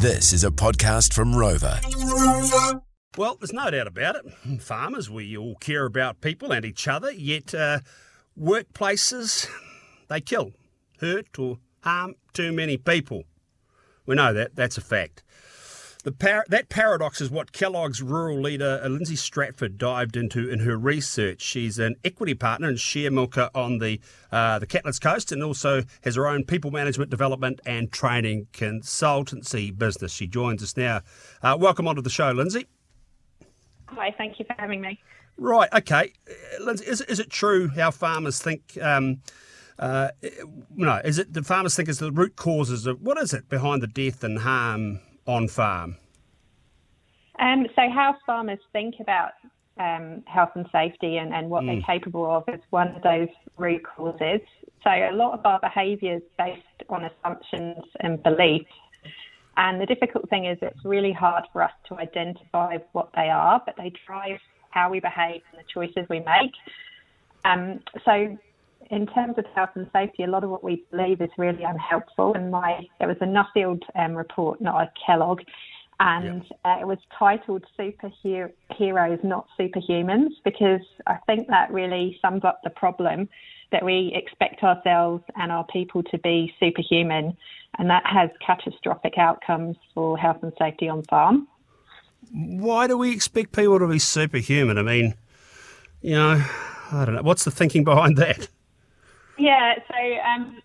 This is a podcast from Rover. Well, there's no doubt about it. Farmers, we all care about people and each other, yet uh, workplaces, they kill, hurt, or harm too many people. We know that, that's a fact. The par- that paradox is what Kellogg's rural leader uh, Lindsay Stratford dived into in her research. She's an equity partner and share milker on the uh, the Catlins Coast, and also has her own people management development and training consultancy business. She joins us now. Uh, welcome onto the show, Lindsay. Hi, thank you for having me. Right, okay, uh, Lindsay, is is it true how farmers think? Um, uh, no, is it the farmers think is the root causes of what is it behind the death and harm on farm? Um, so, how farmers think about um, health and safety and, and what mm. they're capable of is one of those root causes. So, a lot of our behaviour is based on assumptions and beliefs. And the difficult thing is, it's really hard for us to identify what they are, but they drive how we behave and the choices we make. Um, so, in terms of health and safety, a lot of what we believe is really unhelpful. And my there was a Nuffield um, report, not a Kellogg, and uh, it was titled "Superheroes, Not Superhumans," because I think that really sums up the problem that we expect ourselves and our people to be superhuman, and that has catastrophic outcomes for health and safety on farm. Why do we expect people to be superhuman? I mean, you know, I don't know. What's the thinking behind that? Yeah, so um,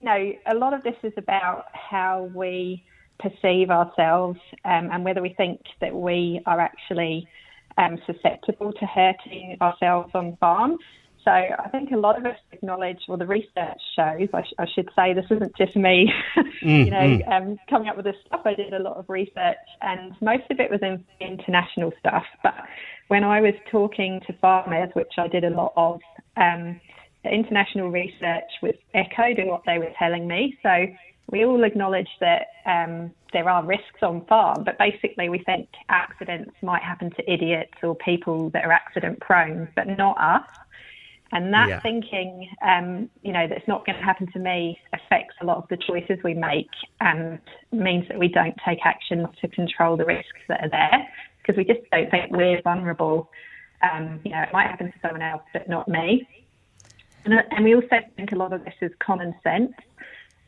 you know, a lot of this is about how we perceive ourselves um, and whether we think that we are actually um, susceptible to hurting ourselves on farm. So I think a lot of us acknowledge, well, the research shows, I, sh- I should say, this isn't just me, mm, you know, mm. um, coming up with this stuff. I did a lot of research and most of it was in international stuff. But when I was talking to farmers, which I did a lot of, um, international research was echoed in what they were telling me. So we all acknowledge that um, there are risks on farm, but basically we think accidents might happen to idiots or people that are accident prone, but not us. And that yeah. thinking, um, you know, that's not going to happen to me affects a lot of the choices we make and means that we don't take action to control the risks that are there because we just don't think we're vulnerable. Um, you know, it might happen to someone else, but not me. And, and we also think a lot of this is common sense.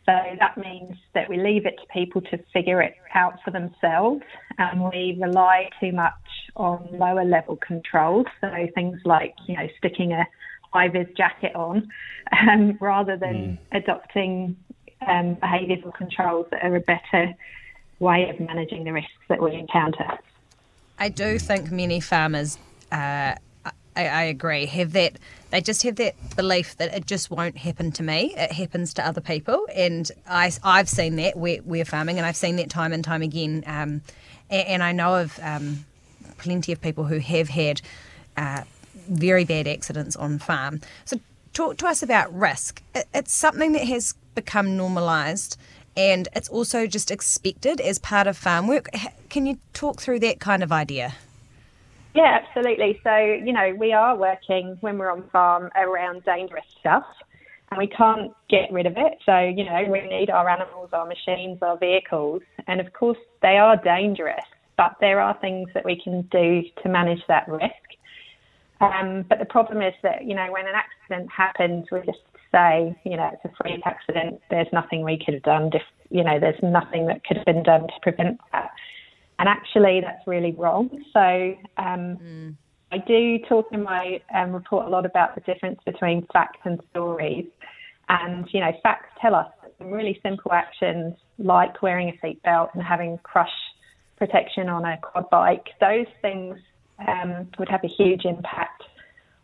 So that means that we leave it to people to figure it out for themselves and we rely too much on lower level controls. So things like, you know, sticking a high vis jacket on um, rather than mm. adopting um, behavioural controls that are a better way of managing the risks that we encounter. I do think many farmers uh, I, I, agree, have that, they just have that belief that it just won't happen to me. It happens to other people. And I, I've seen that where we're farming, and I've seen that time and time again. Um, and, and, I know of um, plenty of people who have had uh, very bad accidents on farm. So, talk to us about risk. It, it's something that has become normalised and it's also just expected as part of farm work. Can you talk through that kind of idea? Yeah, absolutely. So, you know, we are working when we're on farm around dangerous stuff and we can't get rid of it. So, you know, we need our animals, our machines, our vehicles. And of course, they are dangerous, but there are things that we can do to manage that risk. Um, but the problem is that, you know, when an accident happens, we just say, you know, it's a freak accident. There's nothing we could have done. If, you know, there's nothing that could have been done to prevent that. And actually, that's really wrong. So um, mm. I do talk in my um, report a lot about the difference between facts and stories. And, you know, facts tell us that some really simple actions like wearing a seatbelt and having crush protection on a quad bike, those things um, would have a huge impact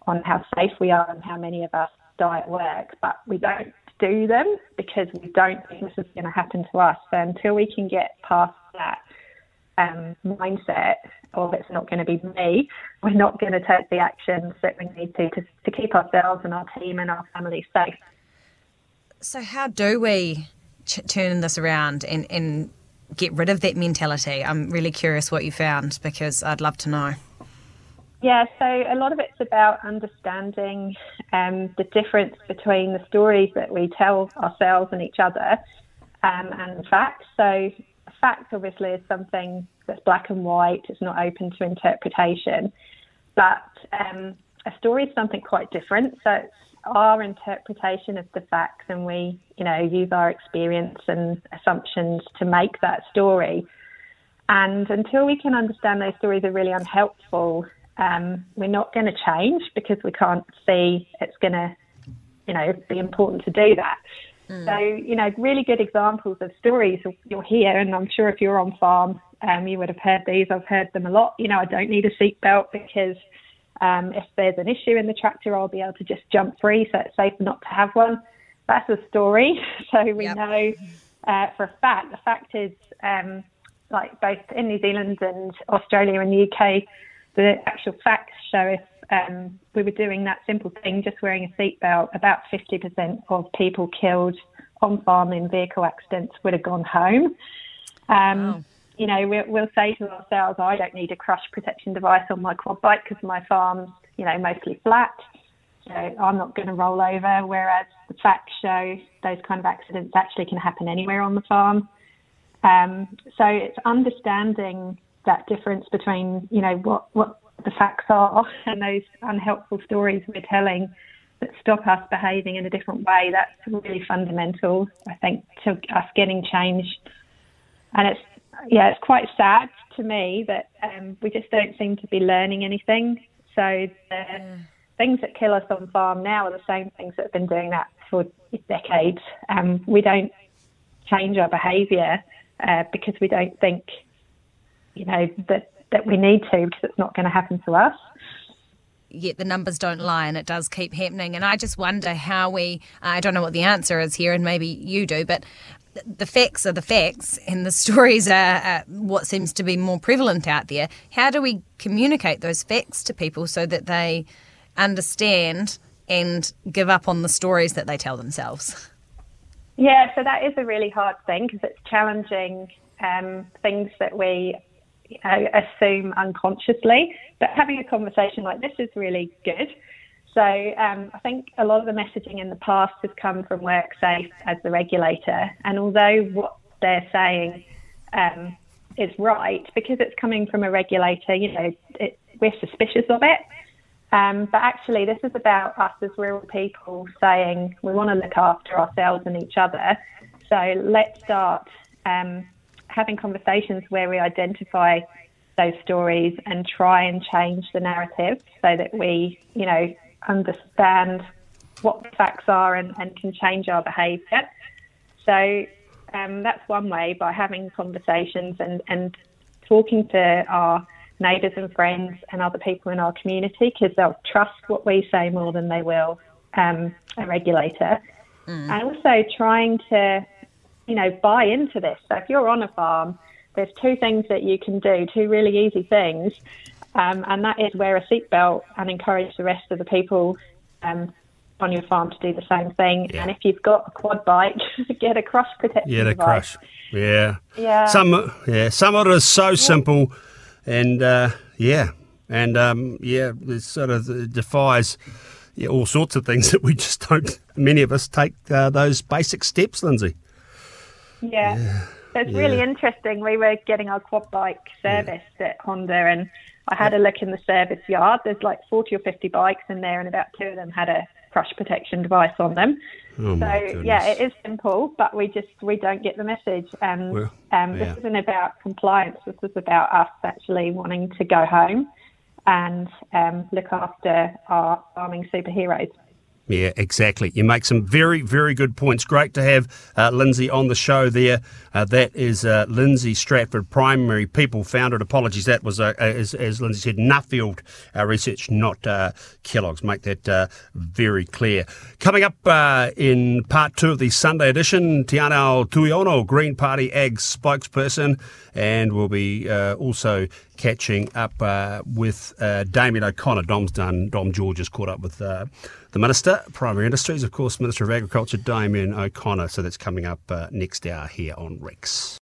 on how safe we are and how many of us die at work. But we don't do them because we don't think this is going to happen to us. So until we can get past that, um, mindset of it's not going to be me, we're not going to take the actions that we need to, to to keep ourselves and our team and our family safe. So, how do we ch- turn this around and, and get rid of that mentality? I'm really curious what you found because I'd love to know. Yeah, so a lot of it's about understanding um, the difference between the stories that we tell ourselves and each other um, and facts. So fact obviously is something that's black and white. It's not open to interpretation, but um, a story is something quite different. So it's our interpretation of the facts, and we, you know, use our experience and assumptions to make that story. And until we can understand those stories are really unhelpful, um, we're not going to change because we can't see it's going to, you know, be important to do that. Mm. So, you know, really good examples of stories you'll hear, and I'm sure if you're on farm, um, you would have heard these. I've heard them a lot. You know, I don't need a seatbelt because um, if there's an issue in the tractor, I'll be able to just jump free, so it's safe not to have one. That's a story. So we yep. know uh, for a fact. The fact is, um, like both in New Zealand and Australia and the UK, the actual facts show if um, we were doing that simple thing, just wearing a seatbelt, about 50% of people killed on farm in vehicle accidents would have gone home. Um, wow. You know, we'll, we'll, say to ourselves, I don't need a crush protection device on my quad bike because my farm's, you know, mostly flat. So I'm not going to roll over. Whereas the facts show those kind of accidents actually can happen anywhere on the farm. Um, so it's understanding that difference between, you know, what, what the facts are and those unhelpful stories we're telling that stop us behaving in a different way. That's really fundamental, I think, to us getting change. And it's, yeah, it's quite sad to me that um, we just don't seem to be learning anything. So the yeah. things that kill us on farm now are the same things that have been doing that for decades. Um, we don't change our behaviour uh, because we don't think, you know, that, that we need to because it's not going to happen to us yet the numbers don't lie and it does keep happening. And I just wonder how we, I don't know what the answer is here, and maybe you do, but the facts are the facts and the stories are, what seems to be more prevalent out there. How do we communicate those facts to people so that they understand and give up on the stories that they tell themselves? Yeah, so that is a really hard thing because it's challenging um, things that we you know, assume unconsciously. But having a conversation like this is really good. So um, I think a lot of the messaging in the past has come from WorkSafe as the regulator, and although what they're saying um, is right, because it's coming from a regulator, you know, it, we're suspicious of it. Um, but actually, this is about us as rural people saying we want to look after ourselves and each other. So let's start um, having conversations where we identify those stories and try and change the narrative so that we, you know, understand what the facts are and, and can change our behaviour. So um, that's one way by having conversations and, and talking to our neighbours and friends and other people in our community because they'll trust what we say more than they will um, a regulator. Mm. And also trying to, you know, buy into this. So if you're on a farm, there's two things that you can do, two really easy things, um, and that is wear a seatbelt and encourage the rest of the people um, on your farm to do the same thing. Yeah. And if you've got a quad bike, get a crush protection. Yeah, the crush. Yeah. Yeah. Some yeah, some of it is so yeah. simple and uh, yeah, and um, yeah, it sort of defies yeah, all sorts of things that we just don't. Many of us take uh, those basic steps, Lindsay. Yeah. yeah. It's yeah. really interesting. We were getting our quad bike serviced yeah. at Honda, and I had a look in the service yard. There's like 40 or 50 bikes in there, and about two of them had a crush protection device on them. Oh so yeah, it is simple, but we just we don't get the message. And well, um, this isn't about compliance. This is about us actually wanting to go home and um, look after our farming superheroes. Yeah, exactly. You make some very, very good points. Great to have uh, Lindsay on the show there. Uh, that is uh, Lindsay Stratford, Primary People Founded. Apologies, that was, uh, as, as, Lindsay said, Nuffield uh, research, not uh, Kellogg's. Make that very clear. Coming up in part two of the Sunday edition, Teanau Tuiono, Green Party Ag spokesperson, and we'll be also catching up uh, with uh, Damien O'Connor. Dom's done, Dom George has caught up with uh, the Minister, Primary Industries, of course, Minister of Agriculture, Damien O'Connor. So that's coming up uh, next hour here on Rex.